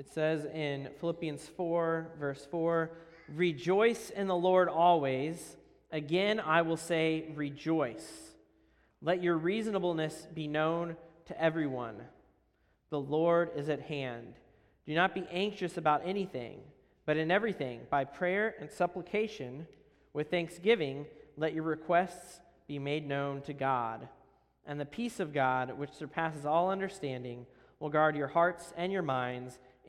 It says in Philippians 4, verse 4 Rejoice in the Lord always. Again, I will say, rejoice. Let your reasonableness be known to everyone. The Lord is at hand. Do not be anxious about anything, but in everything, by prayer and supplication, with thanksgiving, let your requests be made known to God. And the peace of God, which surpasses all understanding, will guard your hearts and your minds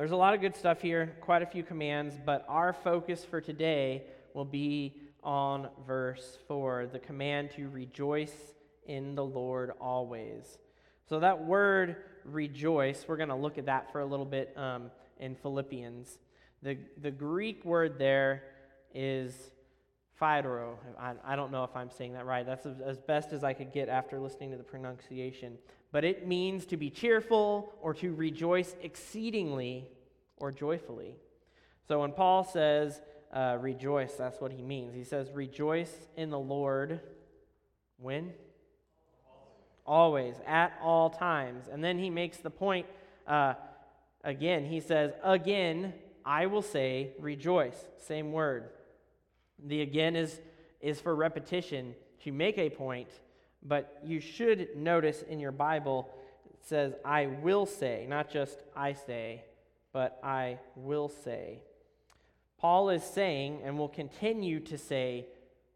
There's a lot of good stuff here, quite a few commands, but our focus for today will be on verse 4 the command to rejoice in the Lord always. So, that word rejoice, we're going to look at that for a little bit um, in Philippians. The, the Greek word there is phidoro. I, I don't know if I'm saying that right. That's as, best as I could get after listening to the pronunciation. But it means to be cheerful or to rejoice exceedingly or joyfully. So when Paul says uh, rejoice, that's what he means. He says, rejoice in the Lord when? Always, at all times. And then he makes the point uh, again. He says, again, I will say rejoice. Same word. The again is, is for repetition to make a point, but you should notice in your Bible it says, I will say, not just I say, but I will say. Paul is saying and will continue to say,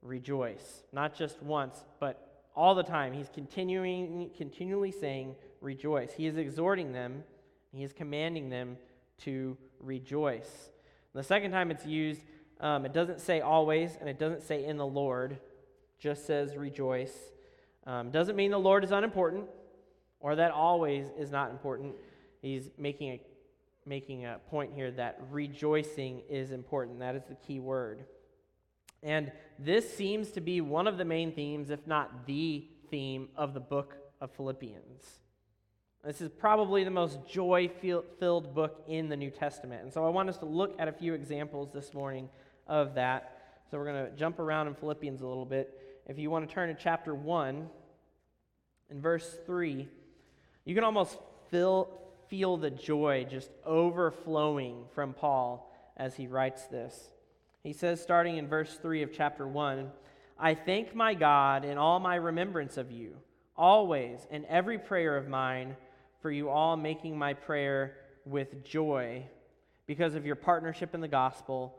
rejoice. Not just once, but all the time. He's continuing, continually saying, rejoice. He is exhorting them, he is commanding them to rejoice. The second time it's used, um, it doesn't say always, and it doesn't say in the Lord, just says rejoice. Um, doesn't mean the Lord is unimportant or that always is not important. He's making a, making a point here that rejoicing is important. That is the key word. And this seems to be one of the main themes, if not the theme, of the book of Philippians. This is probably the most joy filled book in the New Testament. And so I want us to look at a few examples this morning of that. So we're going to jump around in Philippians a little bit. If you want to turn to chapter 1, in verse 3, you can almost feel, feel the joy just overflowing from Paul as he writes this. He says, starting in verse 3 of chapter 1, I thank my God in all my remembrance of you, always in every prayer of mine, for you all making my prayer with joy because of your partnership in the gospel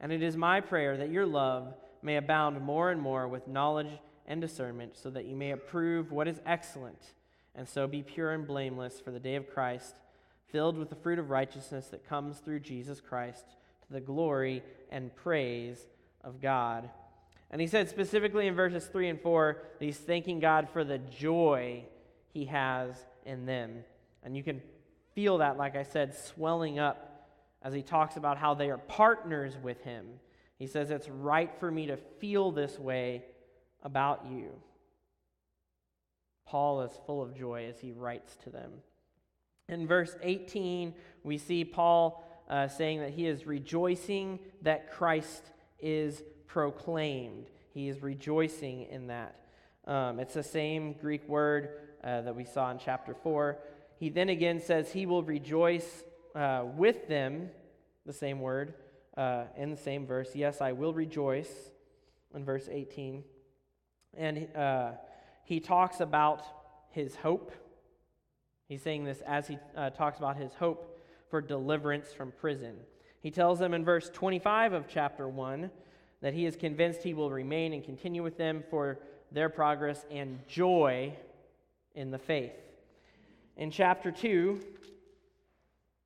And it is my prayer that your love may abound more and more with knowledge and discernment, so that you may approve what is excellent, and so be pure and blameless for the day of Christ, filled with the fruit of righteousness that comes through Jesus Christ, to the glory and praise of God. And he said specifically in verses 3 and 4 that he's thanking God for the joy he has in them. And you can feel that, like I said, swelling up as he talks about how they are partners with him. He says, It's right for me to feel this way about you. Paul is full of joy as he writes to them. In verse 18, we see Paul uh, saying that he is rejoicing that Christ is proclaimed. He is rejoicing in that. Um, it's the same Greek word uh, that we saw in chapter 4. He then again says he will rejoice uh, with them, the same word, uh, in the same verse. Yes, I will rejoice, in verse 18. And uh, he talks about his hope. He's saying this as he uh, talks about his hope for deliverance from prison. He tells them in verse 25 of chapter 1 that he is convinced he will remain and continue with them for their progress and joy in the faith. In chapter 2,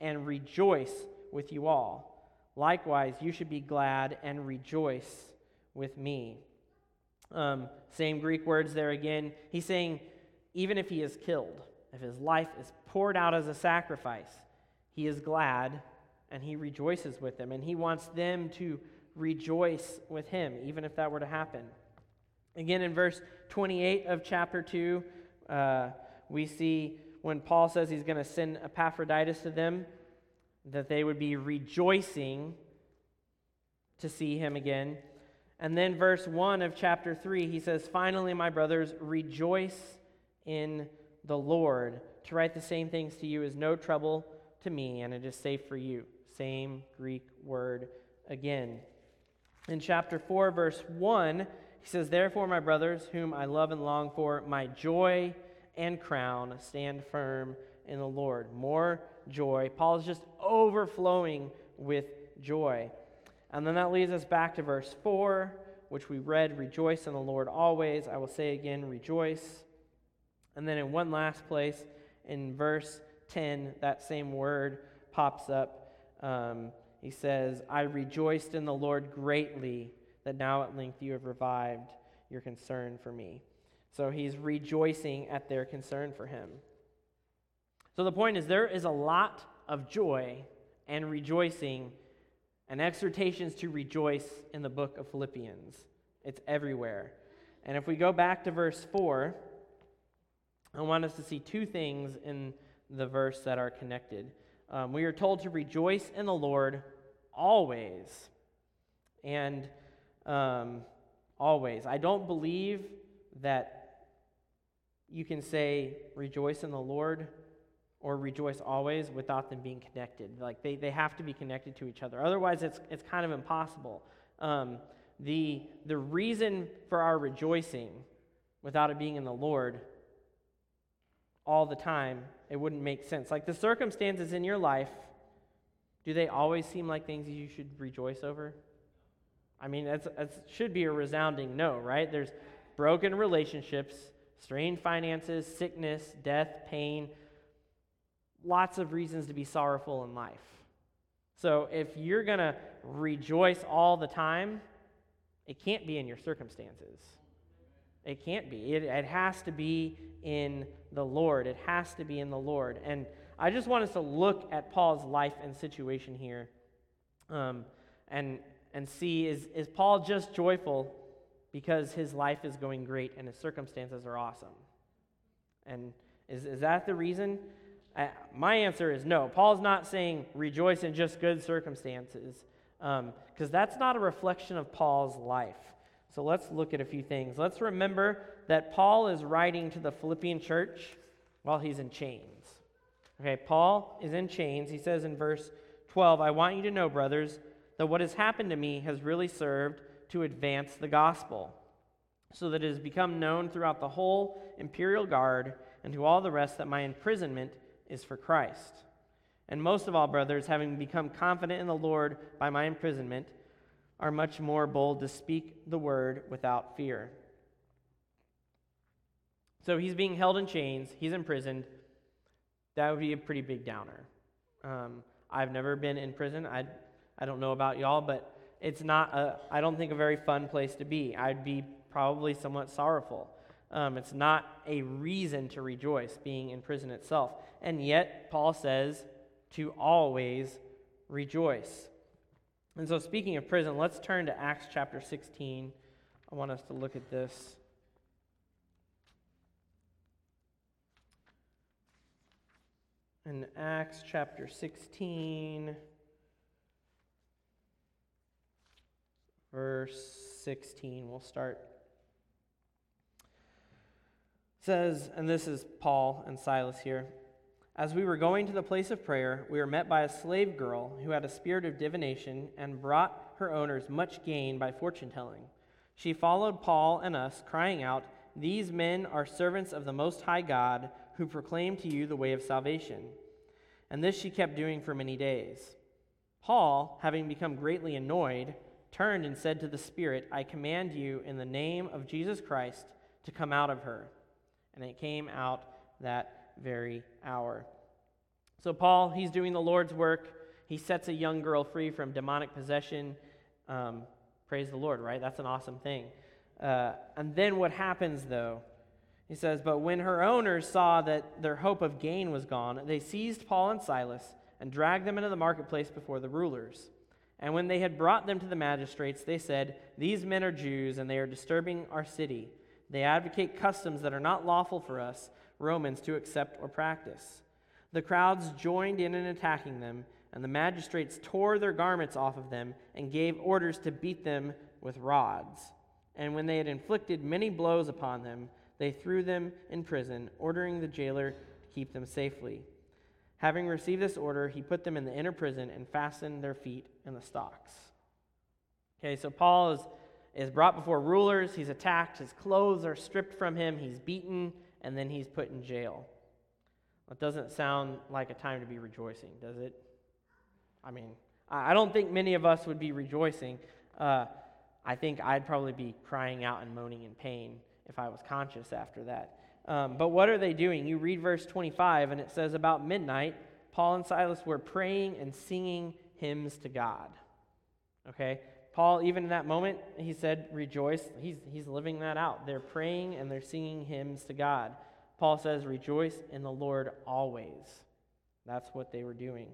and rejoice with you all. Likewise, you should be glad and rejoice with me. Um, same Greek words there again. He's saying, even if he is killed, if his life is poured out as a sacrifice, he is glad and he rejoices with them. And he wants them to rejoice with him, even if that were to happen. Again, in verse 28 of chapter 2, uh, we see when Paul says he's going to send Epaphroditus to them, that they would be rejoicing to see him again. And then, verse 1 of chapter 3, he says, Finally, my brothers, rejoice in the Lord. To write the same things to you is no trouble to me, and it is safe for you. Same Greek word again. In chapter 4, verse 1, he says, Therefore, my brothers, whom I love and long for, my joy and crown, stand firm in the Lord. More joy. Paul is just overflowing with joy. And then that leads us back to verse 4, which we read Rejoice in the Lord always. I will say again, rejoice. And then in one last place, in verse 10, that same word pops up. Um, he says, I rejoiced in the Lord greatly that now at length you have revived your concern for me. So he's rejoicing at their concern for him. So the point is, there is a lot of joy and rejoicing and exhortations to rejoice in the book of Philippians. It's everywhere. And if we go back to verse 4, I want us to see two things in the verse that are connected. Um, we are told to rejoice in the Lord always. And um, always. I don't believe that you can say rejoice in the Lord or rejoice always without them being connected. Like they, they have to be connected to each other. Otherwise, it's, it's kind of impossible. Um, the, the reason for our rejoicing without it being in the Lord all the time, it wouldn't make sense. Like the circumstances in your life, do they always seem like things you should rejoice over? I mean, that should be a resounding no, right? There's broken relationships, strained finances, sickness, death, pain, lots of reasons to be sorrowful in life. So if you're going to rejoice all the time, it can't be in your circumstances. It can't be. It, it has to be in the Lord. It has to be in the Lord. And I just want us to look at Paul's life and situation here um, and, and see is, is Paul just joyful because his life is going great and his circumstances are awesome? And is, is that the reason? My answer is no. Paul's not saying rejoice in just good circumstances because um, that's not a reflection of Paul's life. So let's look at a few things. Let's remember that Paul is writing to the Philippian church while he's in chains. Okay, Paul is in chains. He says in verse 12, I want you to know, brothers, that what has happened to me has really served to advance the gospel, so that it has become known throughout the whole imperial guard and to all the rest that my imprisonment is for Christ. And most of all, brothers, having become confident in the Lord by my imprisonment, are much more bold to speak the word without fear. So he's being held in chains, he's imprisoned. That would be a pretty big downer. Um, I've never been in prison. I I don't know about y'all, but it's not, a, I don't think, a very fun place to be. I'd be probably somewhat sorrowful. Um, it's not a reason to rejoice being in prison itself. And yet, Paul says to always rejoice. And so, speaking of prison, let's turn to Acts chapter 16. I want us to look at this. In Acts chapter 16, verse 16. We'll start. It says, and this is Paul and Silas here. As we were going to the place of prayer, we were met by a slave girl who had a spirit of divination and brought her owners much gain by fortune telling. She followed Paul and us, crying out, These men are servants of the Most High God, who proclaim to you the way of salvation. And this she kept doing for many days. Paul, having become greatly annoyed, turned and said to the Spirit, I command you in the name of Jesus Christ to come out of her. And it came out that very hour. So, Paul, he's doing the Lord's work. He sets a young girl free from demonic possession. Um, praise the Lord, right? That's an awesome thing. Uh, and then what happens, though? He says, But when her owners saw that their hope of gain was gone, they seized Paul and Silas and dragged them into the marketplace before the rulers. And when they had brought them to the magistrates, they said, These men are Jews, and they are disturbing our city. They advocate customs that are not lawful for us, Romans, to accept or practice. The crowds joined in in attacking them, and the magistrates tore their garments off of them and gave orders to beat them with rods. And when they had inflicted many blows upon them, they threw them in prison, ordering the jailer to keep them safely. Having received this order, he put them in the inner prison and fastened their feet in the stocks. Okay, so Paul is, is brought before rulers. He's attacked. His clothes are stripped from him. He's beaten, and then he's put in jail. That doesn't sound like a time to be rejoicing, does it? I mean, I don't think many of us would be rejoicing. Uh, I think I'd probably be crying out and moaning in pain if I was conscious after that. Um, but what are they doing? You read verse 25, and it says, About midnight, Paul and Silas were praying and singing hymns to God. Okay? Paul, even in that moment, he said, Rejoice. He's, he's living that out. They're praying and they're singing hymns to God. Paul says, Rejoice in the Lord always. That's what they were doing.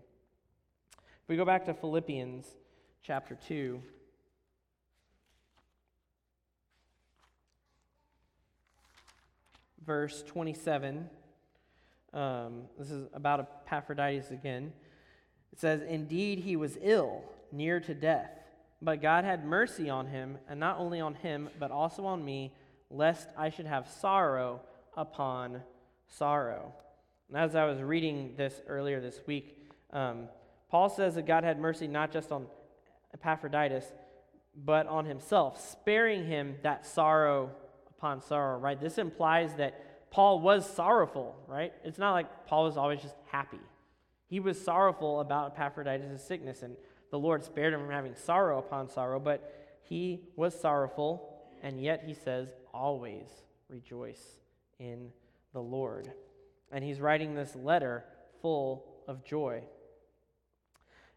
If we go back to Philippians chapter 2, verse 27. Um, this is about Epaphroditus again. It says, Indeed, he was ill, near to death, but God had mercy on him, and not only on him, but also on me, lest I should have sorrow upon sorrow. And as I was reading this earlier this week, um, Paul says that God had mercy not just on Epaphroditus, but on himself, sparing him that sorrow upon sorrow, right? This implies that Paul was sorrowful, right? It's not like Paul was always just happy. He was sorrowful about Epaphroditus' sickness, and the Lord spared him from having sorrow upon sorrow, but he was sorrowful, and yet he says, always rejoice in the Lord. And he's writing this letter full of joy.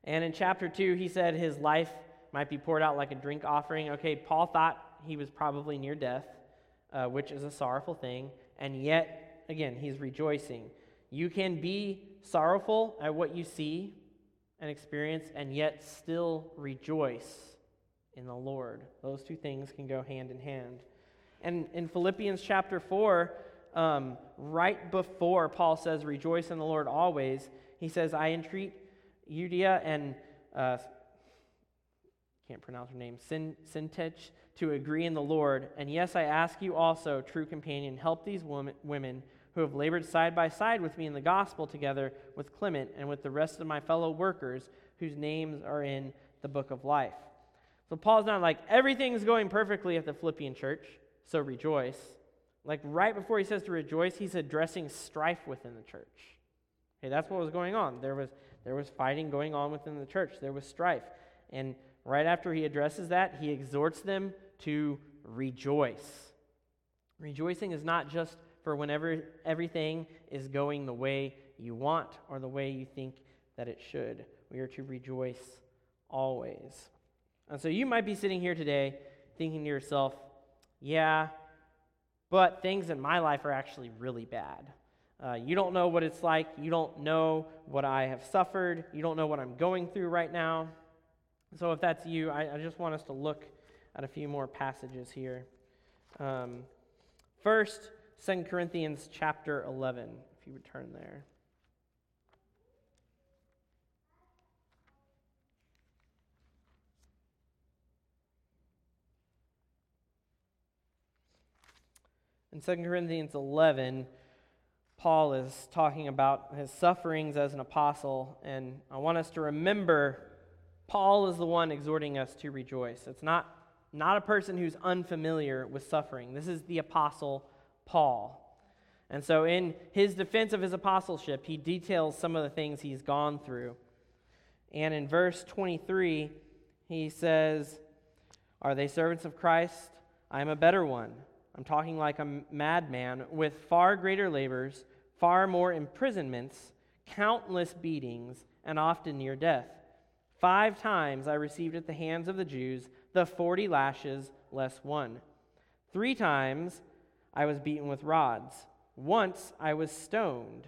And in chapter 2, he said his life might be poured out like a drink offering. Okay, Paul thought he was probably near death uh, which is a sorrowful thing, and yet, again, he's rejoicing. You can be sorrowful at what you see and experience, and yet still rejoice in the Lord. Those two things can go hand in hand. And in Philippians chapter 4, um, right before Paul says, Rejoice in the Lord always, he says, I entreat Euodia and uh, can't pronounce her name, Syntyche, to agree in the Lord. And yes, I ask you also, true companion, help these women who have labored side by side with me in the gospel together with Clement and with the rest of my fellow workers whose names are in the book of life. So Paul's not like, everything's going perfectly at the Philippian church, so rejoice. Like right before he says to rejoice, he's addressing strife within the church. Okay, that's what was going on. There was, there was fighting going on within the church, there was strife. And right after he addresses that, he exhorts them to rejoice. Rejoicing is not just for whenever everything is going the way you want or the way you think that it should. We are to rejoice always. And so you might be sitting here today thinking to yourself, yeah, but things in my life are actually really bad. Uh, you don't know what it's like. You don't know what I have suffered. You don't know what I'm going through right now. So, if that's you, I, I just want us to look at a few more passages here. Um, first, 2 Corinthians chapter 11, if you would turn there. In 2 Corinthians 11, Paul is talking about his sufferings as an apostle, and I want us to remember Paul is the one exhorting us to rejoice. It's not, not a person who's unfamiliar with suffering. This is the apostle Paul. And so, in his defense of his apostleship, he details some of the things he's gone through. And in verse 23, he says, Are they servants of Christ? I am a better one. I'm talking like a madman, with far greater labors, far more imprisonments, countless beatings, and often near death. Five times I received at the hands of the Jews the forty lashes less one. Three times I was beaten with rods. Once I was stoned.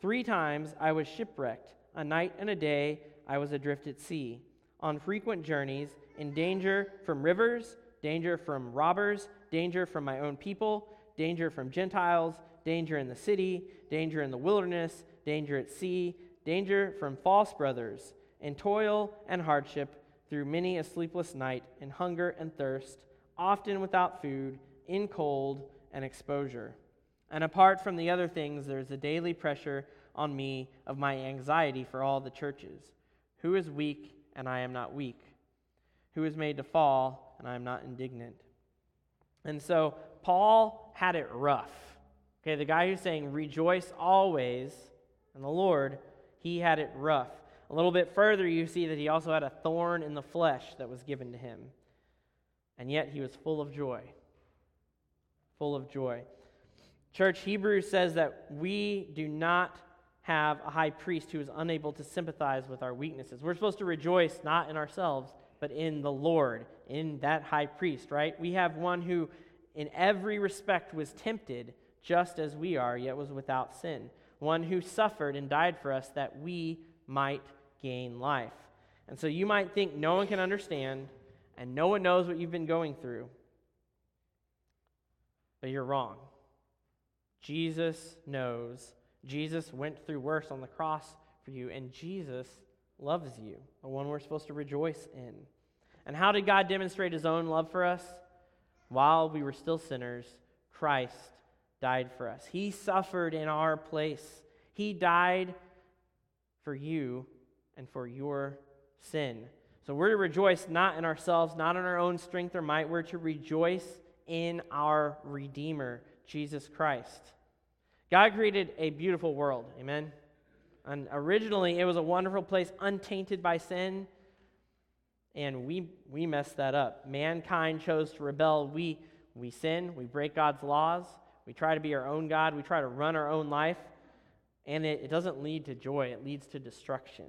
Three times I was shipwrecked. A night and a day I was adrift at sea, on frequent journeys, in danger from rivers, danger from robbers danger from my own people, danger from Gentiles, danger in the city, danger in the wilderness, danger at sea, danger from false brothers, in toil and hardship through many a sleepless night, in hunger and thirst, often without food, in cold and exposure. And apart from the other things, there is a daily pressure on me of my anxiety for all the churches. Who is weak, and I am not weak? Who is made to fall, and I am not indignant? And so Paul had it rough. Okay, the guy who's saying, rejoice always in the Lord, he had it rough. A little bit further, you see that he also had a thorn in the flesh that was given to him. And yet he was full of joy. Full of joy. Church, Hebrews says that we do not have a high priest who is unable to sympathize with our weaknesses. We're supposed to rejoice not in ourselves, but in the Lord, in that high priest, right? We have one who, in every respect, was tempted just as we are, yet was without sin. One who suffered and died for us that we might gain life. And so you might think no one can understand and no one knows what you've been going through. But you're wrong. Jesus knows. Jesus went through worse on the cross for you, and Jesus loves you, the one we're supposed to rejoice in. And how did God demonstrate his own love for us? While we were still sinners, Christ died for us. He suffered in our place. He died for you and for your sin. So we're to rejoice not in ourselves, not in our own strength or might. We're to rejoice in our Redeemer, Jesus Christ. God created a beautiful world. Amen. And originally, it was a wonderful place, untainted by sin. And we, we messed that up. Mankind chose to rebel. We, we sin, we break God's laws, we try to be our own God, we try to run our own life. And it, it doesn't lead to joy, it leads to destruction.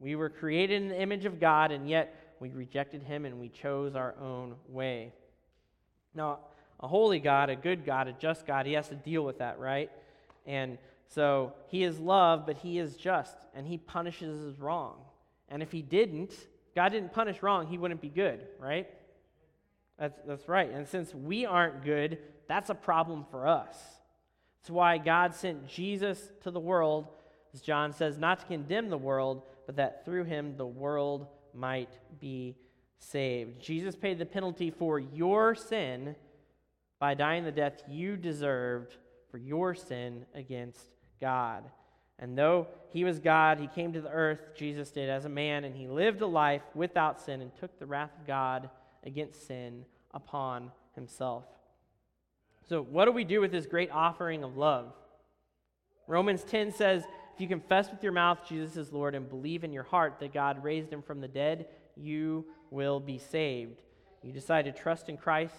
We were created in the image of God, and yet we rejected Him and we chose our own way. Now, a holy God, a good God, a just God, He has to deal with that, right? And so he is love, but he is just, and he punishes his wrong. And if he didn't, God didn't punish wrong, he wouldn't be good, right? That's, that's right. And since we aren't good, that's a problem for us. That's why God sent Jesus to the world, as John says, not to condemn the world, but that through him the world might be saved. Jesus paid the penalty for your sin by dying the death you deserved for your sin against God. And though he was God, he came to the earth, Jesus did, as a man, and he lived a life without sin and took the wrath of God against sin upon himself. So, what do we do with this great offering of love? Romans 10 says, If you confess with your mouth Jesus is Lord and believe in your heart that God raised him from the dead, you will be saved. You decide to trust in Christ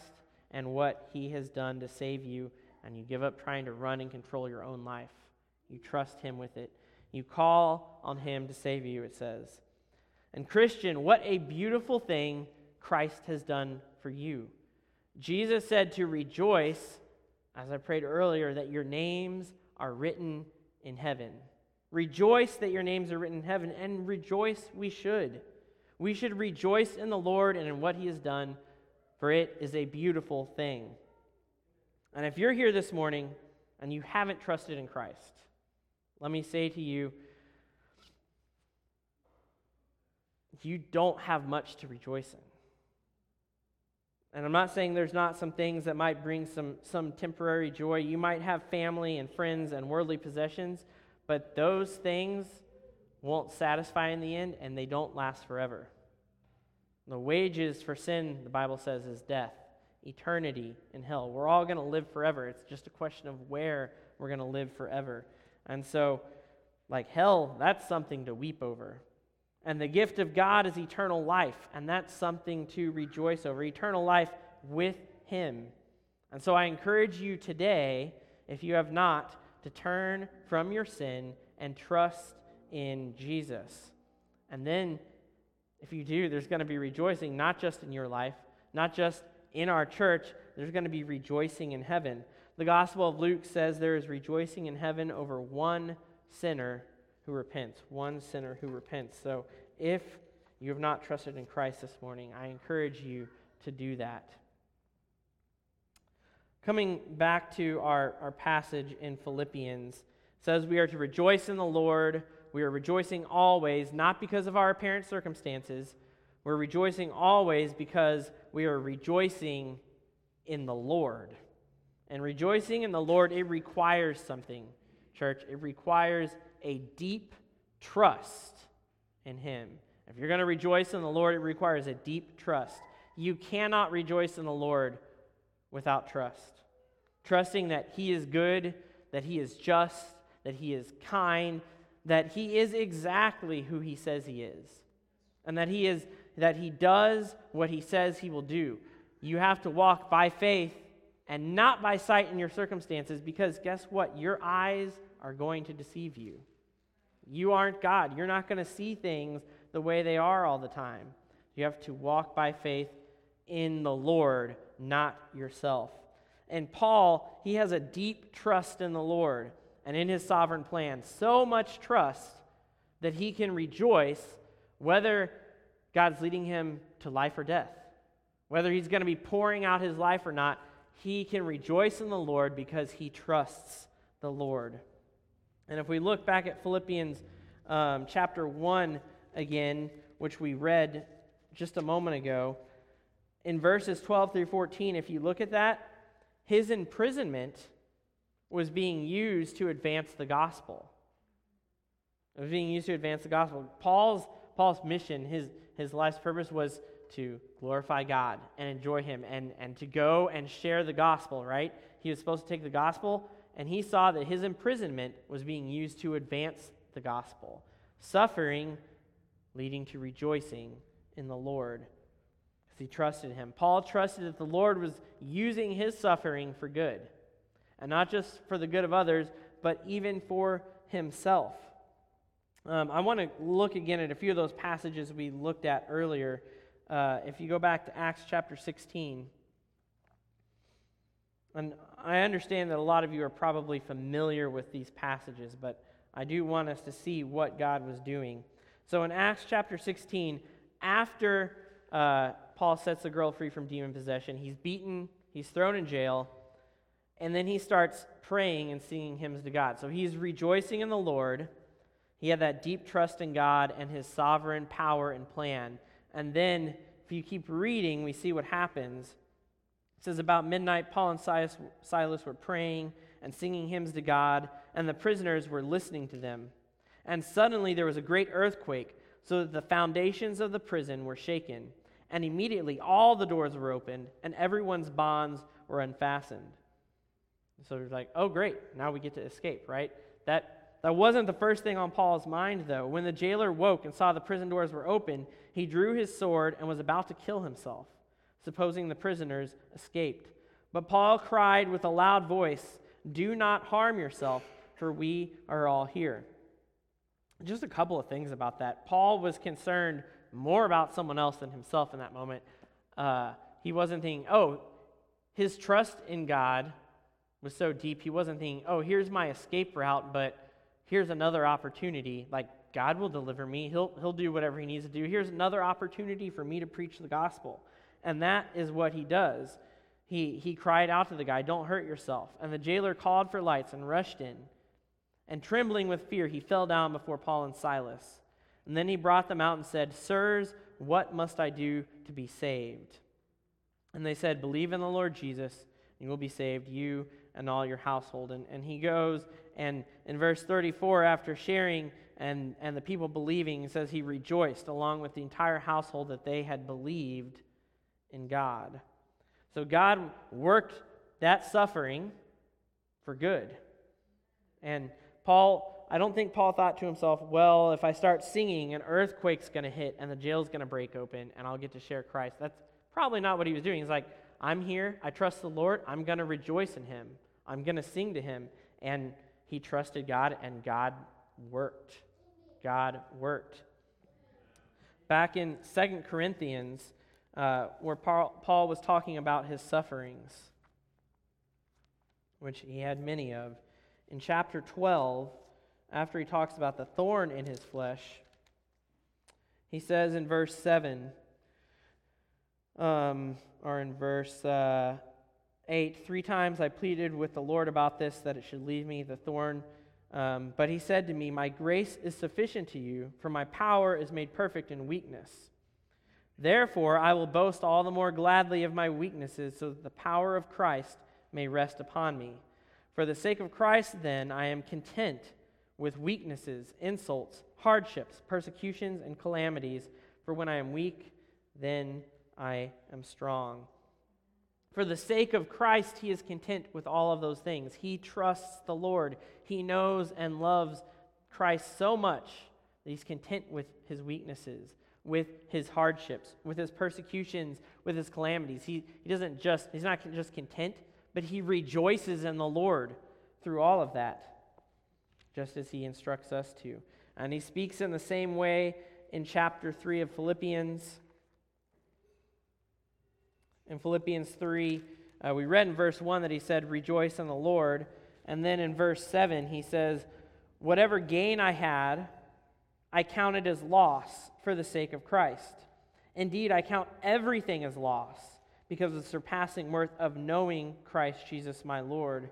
and what he has done to save you, and you give up trying to run and control your own life. You trust Him with it. You call on Him to save you, it says. And, Christian, what a beautiful thing Christ has done for you. Jesus said to rejoice, as I prayed earlier, that your names are written in heaven. Rejoice that your names are written in heaven, and rejoice we should. We should rejoice in the Lord and in what He has done, for it is a beautiful thing. And if you're here this morning and you haven't trusted in Christ, let me say to you, you don't have much to rejoice in. And I'm not saying there's not some things that might bring some, some temporary joy. You might have family and friends and worldly possessions, but those things won't satisfy in the end and they don't last forever. The wages for sin, the Bible says, is death, eternity in hell. We're all going to live forever. It's just a question of where we're going to live forever. And so, like hell, that's something to weep over. And the gift of God is eternal life, and that's something to rejoice over eternal life with Him. And so I encourage you today, if you have not, to turn from your sin and trust in Jesus. And then, if you do, there's going to be rejoicing, not just in your life, not just in our church, there's going to be rejoicing in heaven. The Gospel of Luke says there is rejoicing in heaven over one sinner who repents, one sinner who repents. So if you have not trusted in Christ this morning, I encourage you to do that. Coming back to our, our passage in Philippians, says we are to rejoice in the Lord. We are rejoicing always, not because of our apparent circumstances. We're rejoicing always because we are rejoicing in the Lord. And rejoicing in the Lord, it requires something, church. It requires a deep trust in Him. If you're going to rejoice in the Lord, it requires a deep trust. You cannot rejoice in the Lord without trust. Trusting that He is good, that He is just, that He is kind, that He is exactly who He says He is, and that He is that He does what He says He will do. You have to walk by faith and not by sight in your circumstances because guess what? Your eyes are going to deceive you. You aren't God. You're not going to see things the way they are all the time. You have to walk by faith in the Lord, not yourself. And Paul, he has a deep trust in the Lord and in his sovereign plan. So much trust that he can rejoice whether God's leading him to life or death. Whether he's going to be pouring out his life or not, he can rejoice in the Lord because he trusts the Lord. And if we look back at Philippians um, chapter 1 again, which we read just a moment ago, in verses 12 through 14, if you look at that, his imprisonment was being used to advance the gospel. It was being used to advance the gospel. Paul's, Paul's mission, his, his life's purpose was to glorify God and enjoy Him and, and to go and share the gospel, right? He was supposed to take the gospel and he saw that his imprisonment was being used to advance the gospel, suffering leading to rejoicing in the Lord he trusted him. Paul trusted that the Lord was using his suffering for good, and not just for the good of others, but even for himself. Um, I want to look again at a few of those passages we looked at earlier. Uh, if you go back to Acts chapter 16, and I understand that a lot of you are probably familiar with these passages, but I do want us to see what God was doing. So in Acts chapter 16, after uh, Paul sets the girl free from demon possession, he's beaten, he's thrown in jail, and then he starts praying and singing hymns to God. So he's rejoicing in the Lord. He had that deep trust in God and his sovereign power and plan. And then, if you keep reading, we see what happens. It says, About midnight, Paul and Silas, Silas were praying and singing hymns to God, and the prisoners were listening to them. And suddenly there was a great earthquake, so that the foundations of the prison were shaken. And immediately all the doors were opened, and everyone's bonds were unfastened. So it's like, oh, great, now we get to escape, right? That, that wasn't the first thing on Paul's mind, though. When the jailer woke and saw the prison doors were open, he drew his sword and was about to kill himself supposing the prisoners escaped. But Paul cried with a loud voice, Do not harm yourself, for we are all here. Just a couple of things about that. Paul was concerned more about someone else than himself in that moment. Uh, he wasn't thinking, oh, his trust in God was so deep, he wasn't thinking, oh, here's my escape route, but here's another opportunity. Like, God will deliver me, he'll, he'll do whatever he needs to do. Here's another opportunity for me to preach the gospel. And that is what he does. He, he cried out to the guy, Don't hurt yourself. And the jailer called for lights and rushed in. And trembling with fear, he fell down before Paul and Silas. And then he brought them out and said, Sirs, what must I do to be saved? And they said, Believe in the Lord Jesus, and you will be saved, you and all your household. And, and he goes, and in verse 34, after sharing and, and the people believing, says he rejoiced along with the entire household that they had believed in God. So God worked that suffering for good. And Paul, I don't think Paul thought to himself, well, if I start singing, an earthquake's going to hit and the jail's going to break open and I'll get to share Christ. That's probably not what he was doing. He's like, I'm here. I trust the Lord. I'm going to rejoice in him. I'm going to sing to him. And he trusted God, and God worked. God worked. Back in Second Corinthians, uh, where Paul, Paul was talking about his sufferings, which he had many of, in chapter 12, after he talks about the thorn in his flesh, he says in verse 7, um, or in verse uh, 8, three times I pleaded with the Lord about this, that it should leave me the thorn. Um, but he said to me, My grace is sufficient to you, for my power is made perfect in weakness. Therefore, I will boast all the more gladly of my weaknesses, so that the power of Christ may rest upon me. For the sake of Christ, then, I am content with weaknesses, insults, hardships, persecutions, and calamities. For when I am weak, then I am strong. For the sake of Christ, he is content with all of those things. He trusts the Lord. He knows and loves Christ so much that he's content with his weaknesses, with his hardships, with his persecutions, with his calamities. He, he doesn't just, he's not just content, but he rejoices in the Lord through all of that, just as he instructs us to. And he speaks in the same way in chapter 3 of Philippians in Philippians 3, uh, we read in verse 1 that he said, Rejoice in the Lord. And then in verse 7, he says, Whatever gain I had, I counted as loss for the sake of Christ. Indeed, I count everything as loss because of the surpassing worth of knowing Christ Jesus my Lord.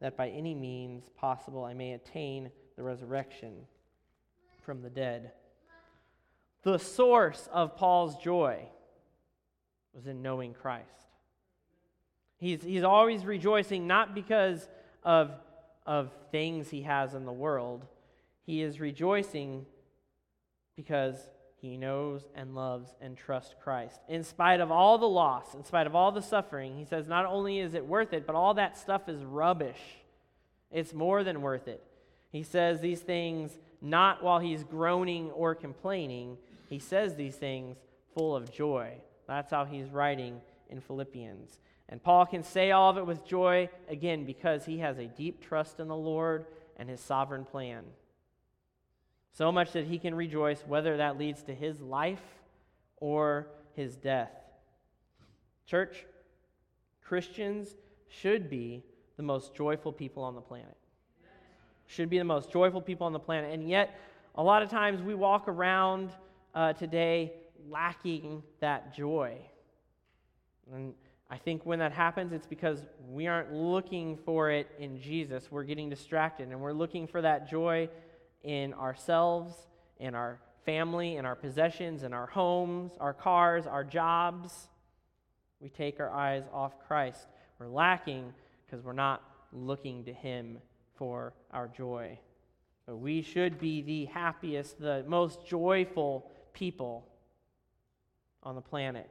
that by any means possible I may attain the resurrection from the dead. The source of Paul's joy was in knowing Christ. He's, he's always rejoicing not because of, of things he has in the world, he is rejoicing because he knows and loves and trusts Christ. In spite of all the loss, in spite of all the suffering, he says not only is it worth it, but all that stuff is rubbish. It's more than worth it. He says these things not while he's groaning or complaining, he says these things full of joy. That's how he's writing in Philippians. And Paul can say all of it with joy, again, because he has a deep trust in the Lord and his sovereign plan. So much that he can rejoice whether that leads to his life or his death. Church, Christians should be the most joyful people on the planet. Should be the most joyful people on the planet. And yet, a lot of times we walk around uh, today lacking that joy. And I think when that happens, it's because we aren't looking for it in Jesus. We're getting distracted, and we're looking for that joy in ourselves, in our family, in our possessions, in our homes, our cars, our jobs. We take our eyes off Christ. We're lacking because we're not looking to Him for our joy. But we should be the happiest, the most joyful people on the planet.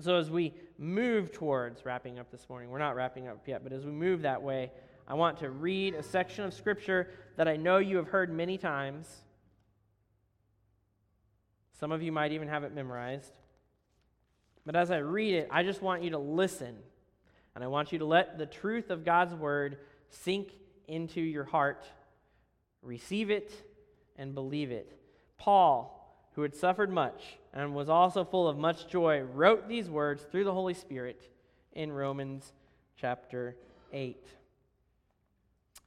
So, as we move towards wrapping up this morning, we're not wrapping up yet, but as we move that way, I want to read a section of Scripture that I know you have heard many times. Some of you might even have it memorized. But as I read it, I just want you to listen. And I want you to let the truth of God's word sink into your heart, receive it, and believe it. Paul, who had suffered much and was also full of much joy, wrote these words through the Holy Spirit in Romans chapter 8.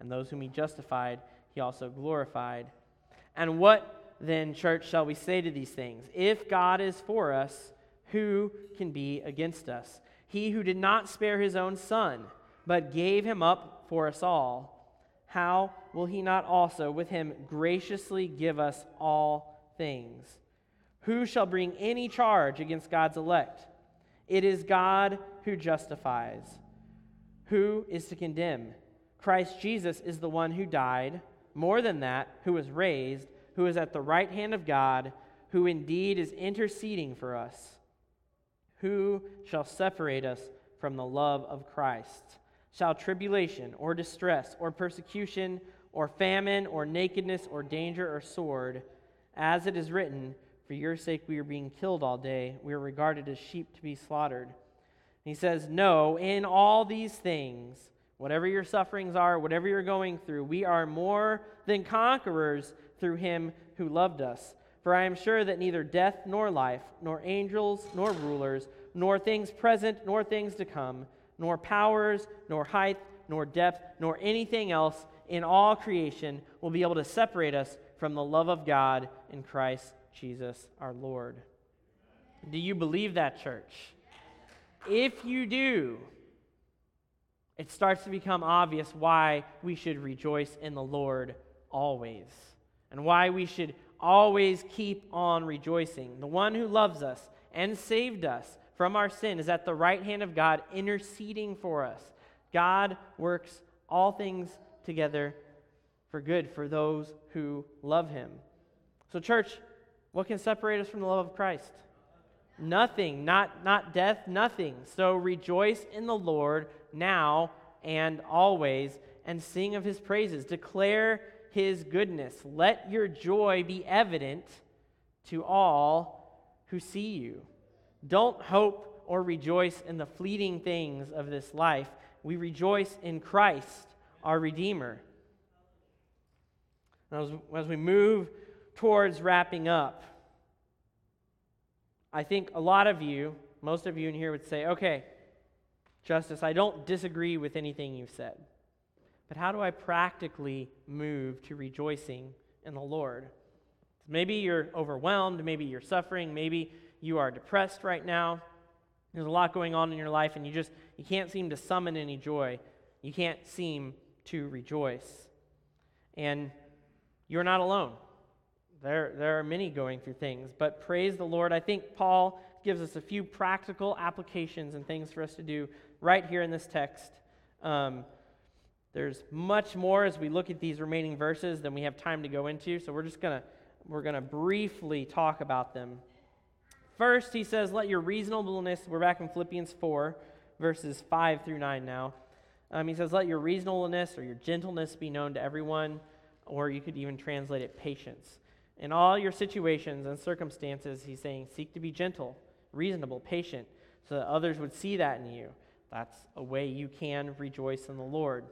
and those whom he justified, he also glorified. And what then, church, shall we say to these things? If God is for us, who can be against us? He who did not spare his own son, but gave him up for us all, how will he not also with him graciously give us all things? Who shall bring any charge against God's elect? It is God who justifies. Who is to condemn? Christ Jesus is the one who died, more than that, who was raised, who is at the right hand of God, who indeed is interceding for us. Who shall separate us from the love of Christ? Shall tribulation or distress or persecution or famine or nakedness or danger or sword, as it is written, For your sake we are being killed all day, we are regarded as sheep to be slaughtered. he says, No, in all these things, whatever your sufferings are, whatever you're going through, we are more than conquerors through him who loved us. For I am sure that neither death nor life, nor angels nor rulers, nor things present nor things to come, nor powers, nor height, nor depth, nor anything else in all creation will be able to separate us from the love of God in Christ Jesus our Lord. Do you believe that, church? If you do, it starts to become obvious why we should rejoice in the Lord always and why we should always keep on rejoicing. The one who loves us and saved us from our sin is at the right hand of God, interceding for us. God works all things together for good for those who love him. So, church, what can separate us from the love of Christ? Nothing, not, not death, nothing. So rejoice in the Lord now and always and sing of his praises. Declare his goodness. Let your joy be evident to all who see you. Don't hope or rejoice in the fleeting things of this life. We rejoice in Christ, our Redeemer. As, as we move towards wrapping up, I think a lot of you, most of you in here would say, okay, Justice, I don't disagree with anything you've said. But how do I practically move to rejoicing in the Lord? Maybe you're overwhelmed, maybe you're suffering, maybe you are depressed right now. There's a lot going on in your life and you just you can't seem to summon any joy. You can't seem to rejoice. And you're not alone. There, there are many going through things, but praise the Lord. I think Paul gives us a few practical applications and things for us to do right here in this text. Um, there's much more as we look at these remaining verses than we have time to go into, so we're just going to we're going to briefly talk about them. First, he says, Let your reasonableness, we're back in Philippians 4, verses 5 through 9 now. Um, he says, Let your reasonableness or your gentleness be known to everyone, or you could even translate it patience. In all your situations and circumstances, he's saying, Seek to be gentle, reasonable, patient, so that others would see that in you. That's a way you can rejoice in the Lord.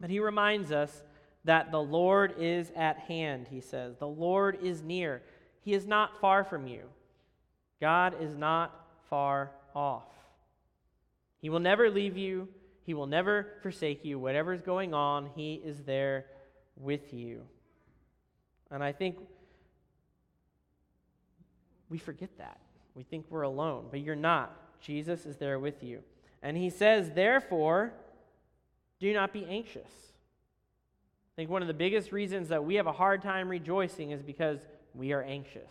But he reminds us that the Lord is at hand, he says. The Lord is near. He is not far from you. God is not far off. He will never leave you, He will never forsake you. Whatever is going on, He is there with you. And I think we forget that. We think we're alone, but you're not. Jesus is there with you. And He says, therefore, do not be anxious. I think one of the biggest reasons that we have a hard time rejoicing is because we are anxious.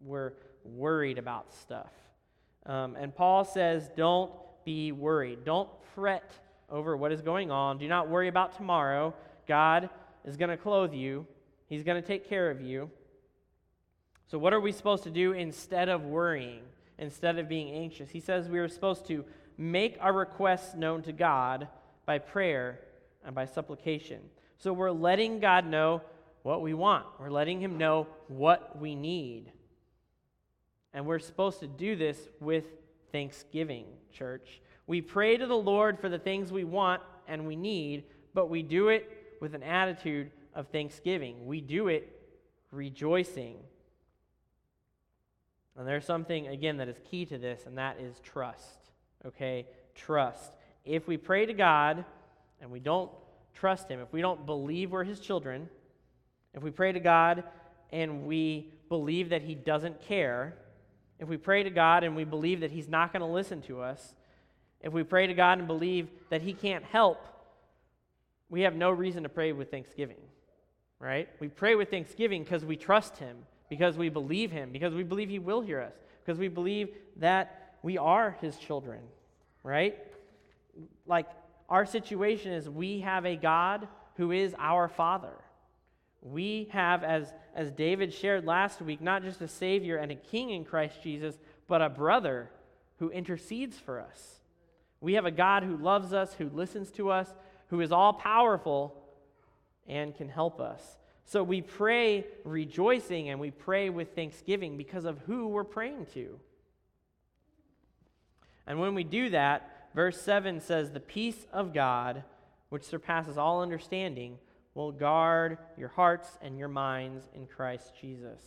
We're worried about stuff. Um, and Paul says, don't be worried. Don't fret over what is going on. Do not worry about tomorrow. God is going to clothe you, He's going to take care of you. So, what are we supposed to do instead of worrying, instead of being anxious? He says we are supposed to make our requests known to God by prayer and by supplication. So we're letting God know what we want, we're letting Him know what we need. And we're supposed to do this with thanksgiving, church. We pray to the Lord for the things we want and we need, but we do it with an attitude of thanksgiving. We do it rejoicing. And there's something, again, that is key to this, and that is trust. Okay? Trust. If we pray to God and we don't trust Him, if we don't believe we're His children, if we pray to God and we believe that He doesn't care, if we pray to God and we believe that He's not going to listen to us, if we pray to God and believe that He can't help, we have no reason to pray with thanksgiving, right? We pray with thanksgiving because we trust Him, because we believe Him, because we believe He will hear us, because we believe that we are His children, right? Like our situation is we have a God who is our Father. We have, as, as David shared last week, not just a Savior and a King in Christ Jesus, but a brother who intercedes for us. We have a God who loves us, who listens to us, who is all powerful and can help us. So we pray rejoicing and we pray with thanksgiving because of who we're praying to. And when we do that, verse 7 says, The peace of God, which surpasses all understanding, will guard your hearts and your minds in Christ Jesus.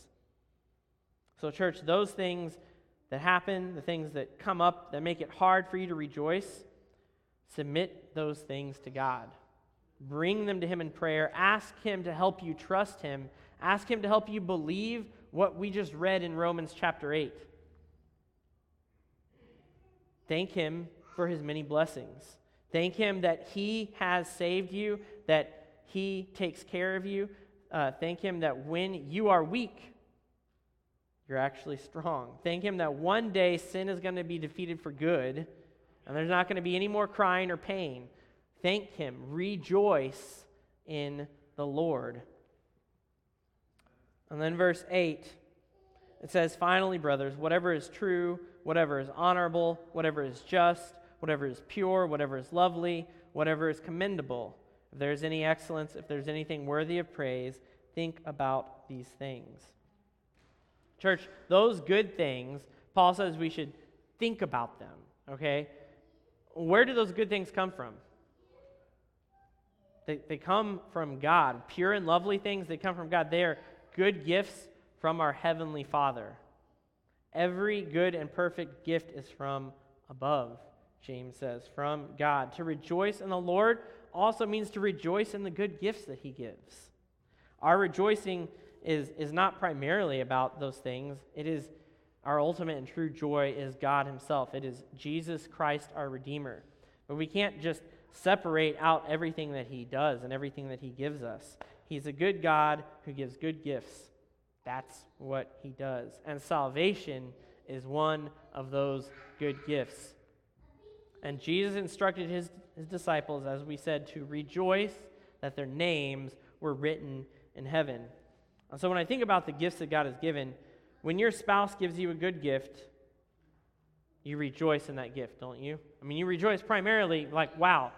So, church, those things that happen, the things that come up that make it hard for you to rejoice, submit those things to God. Bring them to Him in prayer. Ask Him to help you trust Him. Ask Him to help you believe what we just read in Romans chapter 8. Thank Him for His many blessings. Thank Him that He has saved you, that he takes care of you. Uh, thank Him that when you are weak, you're actually strong. Thank Him that one day sin is going to be defeated for good, and there's not going to be any more crying or pain. Thank Him. Rejoice in the Lord. And then verse 8, it says, Finally, brothers, whatever is true, whatever is honorable, whatever is just, whatever is pure, whatever is lovely, whatever is commendable if there's any excellence, if there's anything worthy of praise, think about these things. Church, those good things, Paul says we should think about them, okay? Where do those good things come from? They, they come from God. Pure and lovely things, they come from God. They are good gifts from our Heavenly Father. Every good and perfect gift is from above, James says, from God. To rejoice in the Lord also means to rejoice in the good gifts that he gives. Our rejoicing is, is not primarily about those things. It is our ultimate and true joy is God himself. It is Jesus Christ, our Redeemer. But we can't just separate out everything that he does and everything that he gives us. He's a good God who gives good gifts. That's what he does. And salvation is one of those good gifts. And Jesus instructed his, his disciples, as we said, to rejoice that their names were written in heaven. And so when I think about the gifts that God has given, when your spouse gives you a good gift, you rejoice in that gift, don't you? I mean, you rejoice primarily like, wow,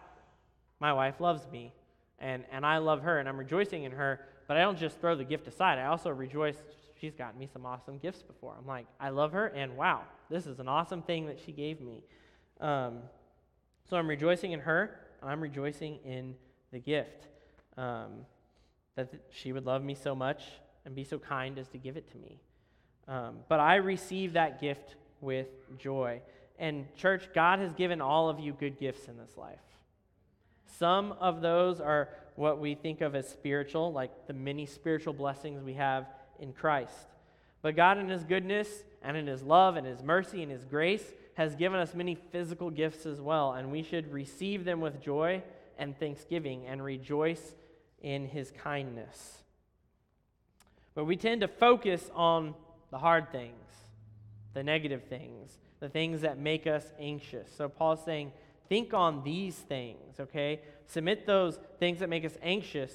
my wife loves me, and, and I love her, and I'm rejoicing in her, but I don't just throw the gift aside. I also rejoice she's gotten me some awesome gifts before. I'm like, I love her, and wow, this is an awesome thing that she gave me. Um, so I'm rejoicing in her. I'm rejoicing in the gift um, that she would love me so much and be so kind as to give it to me. Um, but I receive that gift with joy. And, church, God has given all of you good gifts in this life. Some of those are what we think of as spiritual, like the many spiritual blessings we have in Christ. But God, in His goodness and in His love and His mercy and His grace, has given us many physical gifts as well, and we should receive them with joy and thanksgiving and rejoice in his kindness. But we tend to focus on the hard things, the negative things, the things that make us anxious. So Paul's saying, think on these things, okay? Submit those things that make us anxious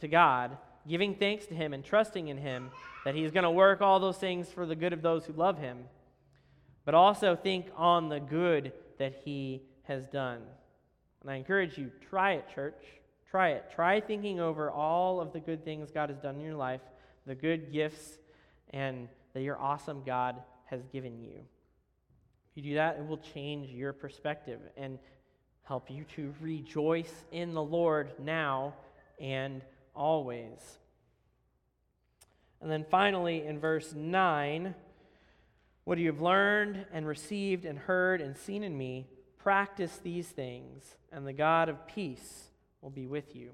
to God, giving thanks to him and trusting in him that he's going to work all those things for the good of those who love him but also think on the good that he has done. And I encourage you, try it, church. Try it. Try thinking over all of the good things God has done in your life, the good gifts, and that your awesome God has given you. You do that, it will change your perspective and help you to rejoice in the Lord now and always. And then finally, in verse 9, what you have learned and received and heard and seen in me, practice these things, and the God of peace will be with you.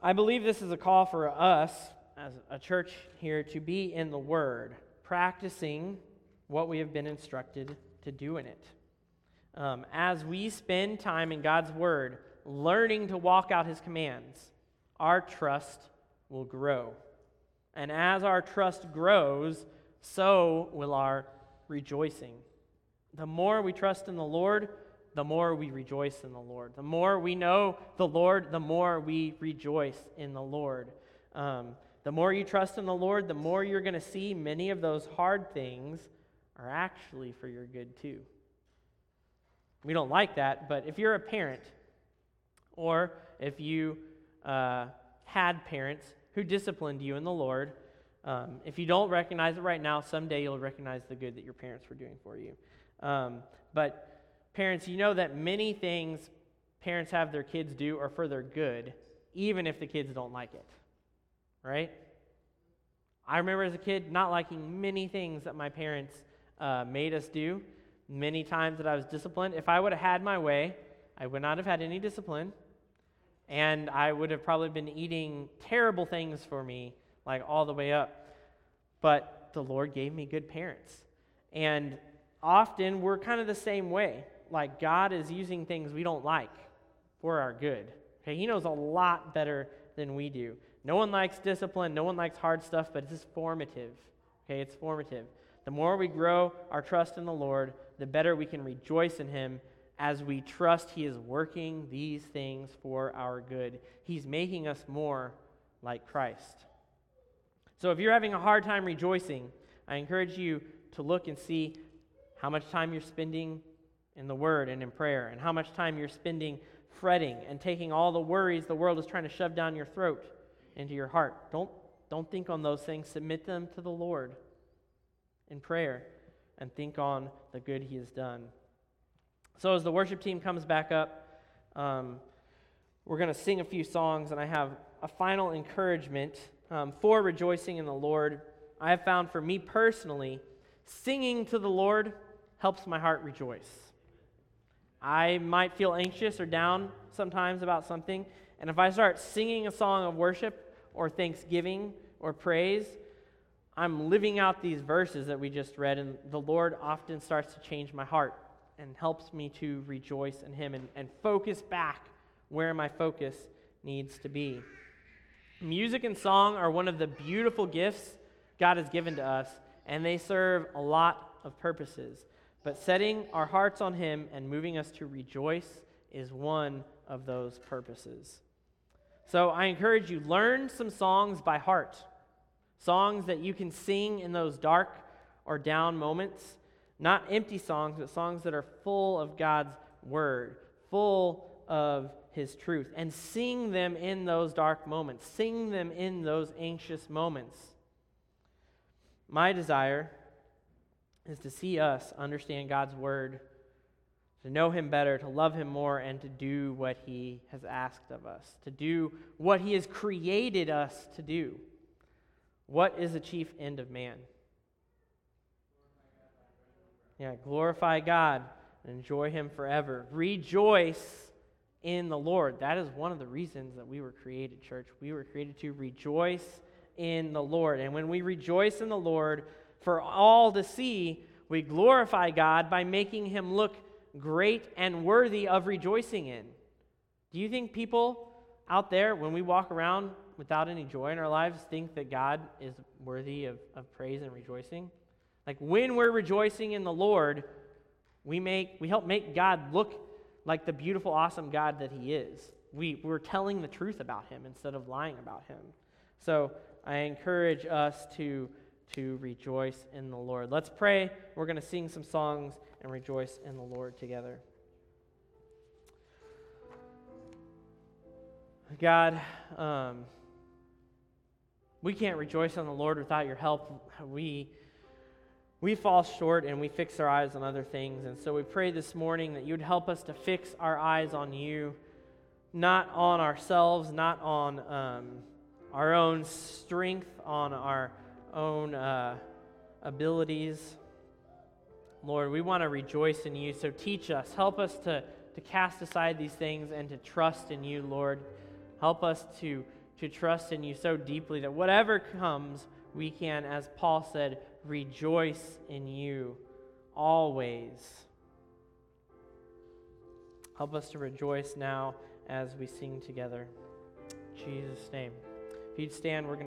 I believe this is a call for us as a church here to be in the Word, practicing what we have been instructed to do in it. Um, as we spend time in God's Word, learning to walk out His commands, our trust will grow. And as our trust grows, so will our rejoicing. The more we trust in the Lord, the more we rejoice in the Lord. The more we know the Lord, the more we rejoice in the Lord. Um, the more you trust in the Lord, the more you're going to see many of those hard things are actually for your good too. We don't like that, but if you're a parent, or if you uh, had parents who disciplined you in the Lord, um, if you don't recognize it right now, someday you'll recognize the good that your parents were doing for you. Um, but parents, you know that many things parents have their kids do are for their good, even if the kids don't like it. Right? I remember as a kid not liking many things that my parents uh, made us do many times that I was disciplined. If I would have had my way, I would not have had any discipline, and I would have probably been eating terrible things for me, like all the way up. But the Lord gave me good parents. And often we're kind of the same way. Like God is using things we don't like for our good. Okay, He knows a lot better than we do. No one likes discipline, no one likes hard stuff, but it's formative. Okay, it's formative. The more we grow our trust in the Lord, the better we can rejoice in Him as we trust He is working these things for our good. He's making us more like Christ. So if you're having a hard time rejoicing, I encourage you to look and see how much time you're spending in the Word and in prayer, and how much time you're spending fretting and taking all the worries the world is trying to shove down your throat into your heart. Don't, don't think on those things, submit them to the Lord in prayer and think on the good he has done. So, as the worship team comes back up, um, we're going to sing a few songs, and I have a final encouragement um, for rejoicing in the Lord. I have found for me personally, singing to the Lord helps my heart rejoice. I might feel anxious or down sometimes about something, and if I start singing a song of worship or thanksgiving or praise, I'm living out these verses that we just read, and the Lord often starts to change my heart and helps me to rejoice in Him and, and focus back where my focus needs to be. Music and song are one of the beautiful gifts God has given to us, and they serve a lot of purposes. But setting our hearts on Him and moving us to rejoice is one of those purposes. So I encourage you, learn some songs by heart. Songs that you can sing in those dark or down moments. Not empty songs, but songs that are full of God's word, full of his truth. And sing them in those dark moments, sing them in those anxious moments. My desire is to see us understand God's word, to know him better, to love him more, and to do what he has asked of us, to do what he has created us to do. What is the chief end of man? Yeah, glorify God and enjoy Him forever. Rejoice in the Lord. That is one of the reasons that we were created, church. We were created to rejoice in the Lord. And when we rejoice in the Lord for all to see, we glorify God by making Him look great and worthy of rejoicing in. Do you think people out there, when we walk around without any joy in our lives think that God is worthy of, of praise and rejoicing? Like when we're rejoicing in the Lord, we make we help make God look like the beautiful, awesome God that He is. We, we're telling the truth about Him instead of lying about Him. So I encourage us to, to rejoice in the Lord. Let's pray. We're going to sing some songs, and rejoice in the Lord together. God, um, we can't rejoice on the Lord without your help. We, we fall short and we fix our eyes on other things. And so we pray this morning that you'd help us to fix our eyes on you, not on ourselves, not on um, our own strength, on our own uh, abilities. Lord, we want to rejoice in you. So teach us. Help us to, to cast aside these things and to trust in you, Lord. Help us to, to trust in you so deeply that whatever comes, we can, as Paul said, rejoice in you always. Help us to rejoice now as we sing together. In Jesus' name. If you'd stand, we're going